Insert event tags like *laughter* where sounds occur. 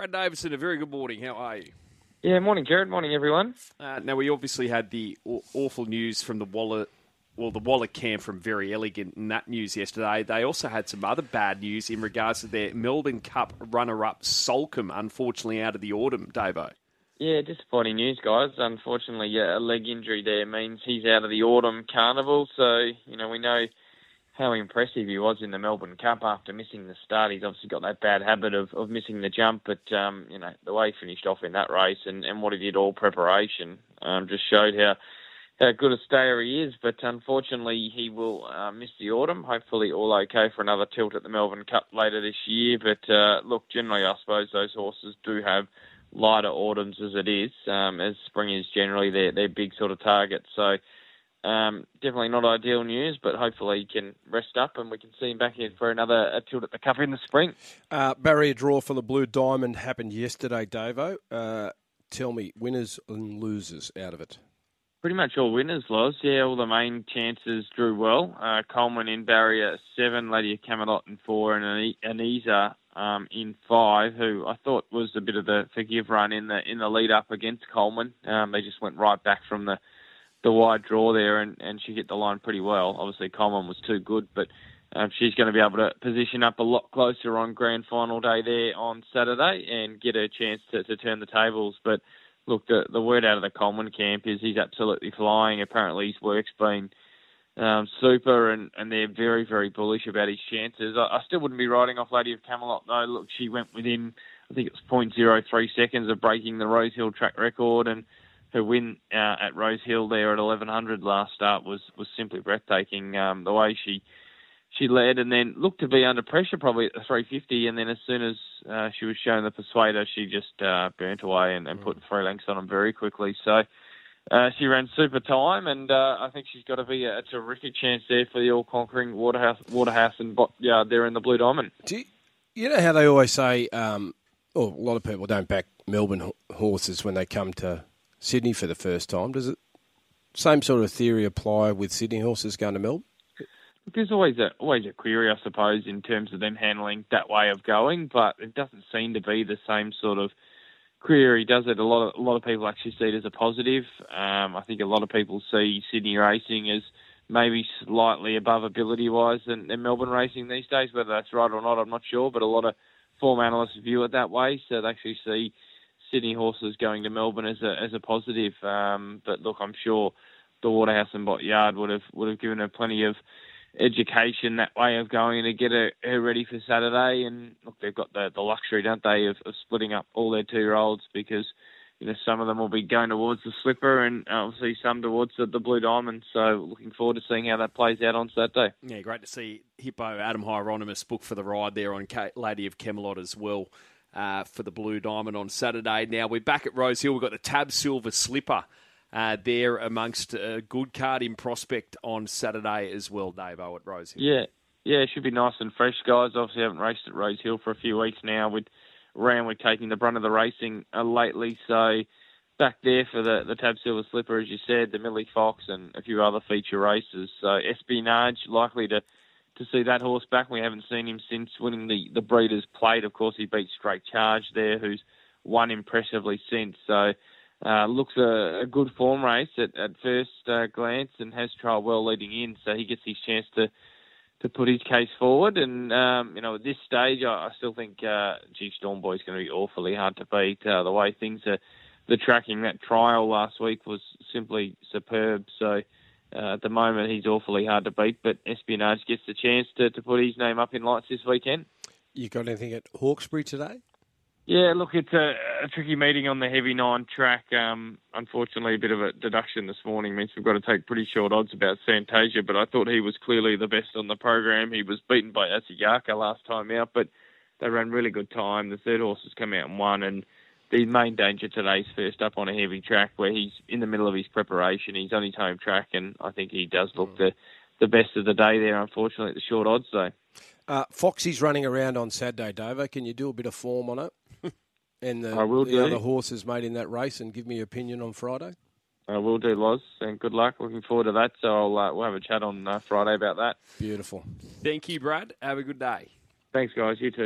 Brad Davidson, a very good morning. How are you? Yeah, morning, Jared. Morning, everyone. Uh, now, we obviously had the aw- awful news from the Waller, well, the Waller camp from Very Elegant in that news yesterday. They also had some other bad news in regards to their Melbourne Cup runner-up Soulcombe, unfortunately out of the autumn, Davo. Yeah, disappointing news, guys. Unfortunately, yeah, a leg injury there means he's out of the autumn carnival. So, you know, we know how impressive he was in the Melbourne Cup after missing the start. He's obviously got that bad habit of, of missing the jump, but um, you know the way he finished off in that race and, and what he did all preparation um, just showed how how good a stayer he is. But unfortunately, he will uh, miss the autumn. Hopefully, all okay for another tilt at the Melbourne Cup later this year. But uh, look, generally, I suppose those horses do have lighter autumns as it is, um, as spring is generally their their big sort of target. So. Um, definitely not ideal news, but hopefully he can rest up and we can see him back in for another a tilt at the Cup in the spring. Uh, barrier draw for the Blue Diamond happened yesterday, Davo. Uh, tell me, winners and losers out of it. Pretty much all winners, Loz. Yeah, all the main chances drew well. Uh, Coleman in barrier seven, Lady of Camelot in four, and Anisa um, in five, who I thought was a bit of the forgive run in the in the lead up against Coleman. Um, they just went right back from the the wide draw there, and, and she hit the line pretty well. Obviously, Coleman was too good, but um, she's going to be able to position up a lot closer on grand final day there on Saturday and get a chance to, to turn the tables. But look, the, the word out of the Coleman camp is he's absolutely flying. Apparently, his work's been um, super, and, and they're very, very bullish about his chances. I, I still wouldn't be riding off Lady of Camelot, though. Look, she went within, I think it was 0.03 seconds of breaking the Rosehill track record, and her win uh, at Rosehill there at 1100 last start was was simply breathtaking. Um, the way she she led and then looked to be under pressure probably at the 350, and then as soon as uh, she was shown the persuader, she just uh, burnt away and, and put three lengths on them very quickly. So. Uh, she ran super time, and uh, I think she's got to be a, a terrific chance there for the all-conquering Waterhouse, Waterhouse and Bott yard there in the Blue Diamond. Do you, you know how they always say, um, oh, a lot of people don't back Melbourne horses when they come to Sydney for the first time. Does it same sort of theory apply with Sydney horses going to Melbourne? There's always a always a query, I suppose, in terms of them handling that way of going, but it doesn't seem to be the same sort of query. Does it? A lot of a lot of people actually see it as a positive. Um, I think a lot of people see Sydney racing as maybe slightly above ability wise than, than Melbourne racing these days. Whether that's right or not, I'm not sure, but a lot of form analysts view it that way. So they actually see Sydney horses going to Melbourne as a as a positive. Um, but look, I'm sure the Waterhouse and Bott yard would have would have given her plenty of education that way of going to get her, her ready for Saturday. And look, they've got the the luxury, don't they, of, of splitting up all their two year olds because. You know, some of them will be going towards the slipper and obviously some towards the, the blue diamond. So looking forward to seeing how that plays out on Saturday. Yeah, great to see Hippo Adam Hyeronimus book for the ride there on Lady of Camelot as well uh, for the Blue Diamond on Saturday. Now we're back at Rosehill. We've got the Tab Silver Slipper uh, there amongst a good card in prospect on Saturday as well, Davo, at Rosehill. Yeah, yeah, it should be nice and fresh, guys. Obviously, haven't raced at Rosehill for a few weeks now. With Randwick taking the brunt of the racing uh, lately, so back there for the, the Tab Silver Slipper, as you said, the Millie Fox and a few other feature races. So Espionage likely to to see that horse back. We haven't seen him since winning the, the Breeders' Plate. Of course, he beat Straight Charge there, who's won impressively since. So, uh, looks a, a, good form race at, at first uh, glance and has trial well leading in. So he gets his chance to to put his case forward. And um, you know, at this stage, I, I still think uh, G Stormboy is going to be awfully hard to beat. Uh, the way things are, the tracking that trial last week was simply superb. So. Uh, at the moment, he's awfully hard to beat, but Espionage gets the chance to, to put his name up in lights this weekend. You got anything at Hawkesbury today? Yeah, look, it's a, a tricky meeting on the heavy nine track. Um, unfortunately, a bit of a deduction this morning means we've got to take pretty short odds about Santasia, but I thought he was clearly the best on the program. He was beaten by Asiyaka last time out, but they ran really good time. The third horse has come out and won, and the main danger today is first up on a heavy track where he's in the middle of his preparation. He's on his home track, and I think he does look the the best of the day there. Unfortunately, at the short odds though. Uh, Foxy's running around on Saturday, Davo. Can you do a bit of form on it? *laughs* and the, I will the do. other horses made in that race, and give me your opinion on Friday. I will do, Loz, and good luck. Looking forward to that. So I'll, uh, we'll have a chat on uh, Friday about that. Beautiful. Thank you, Brad. Have a good day. Thanks, guys. You too.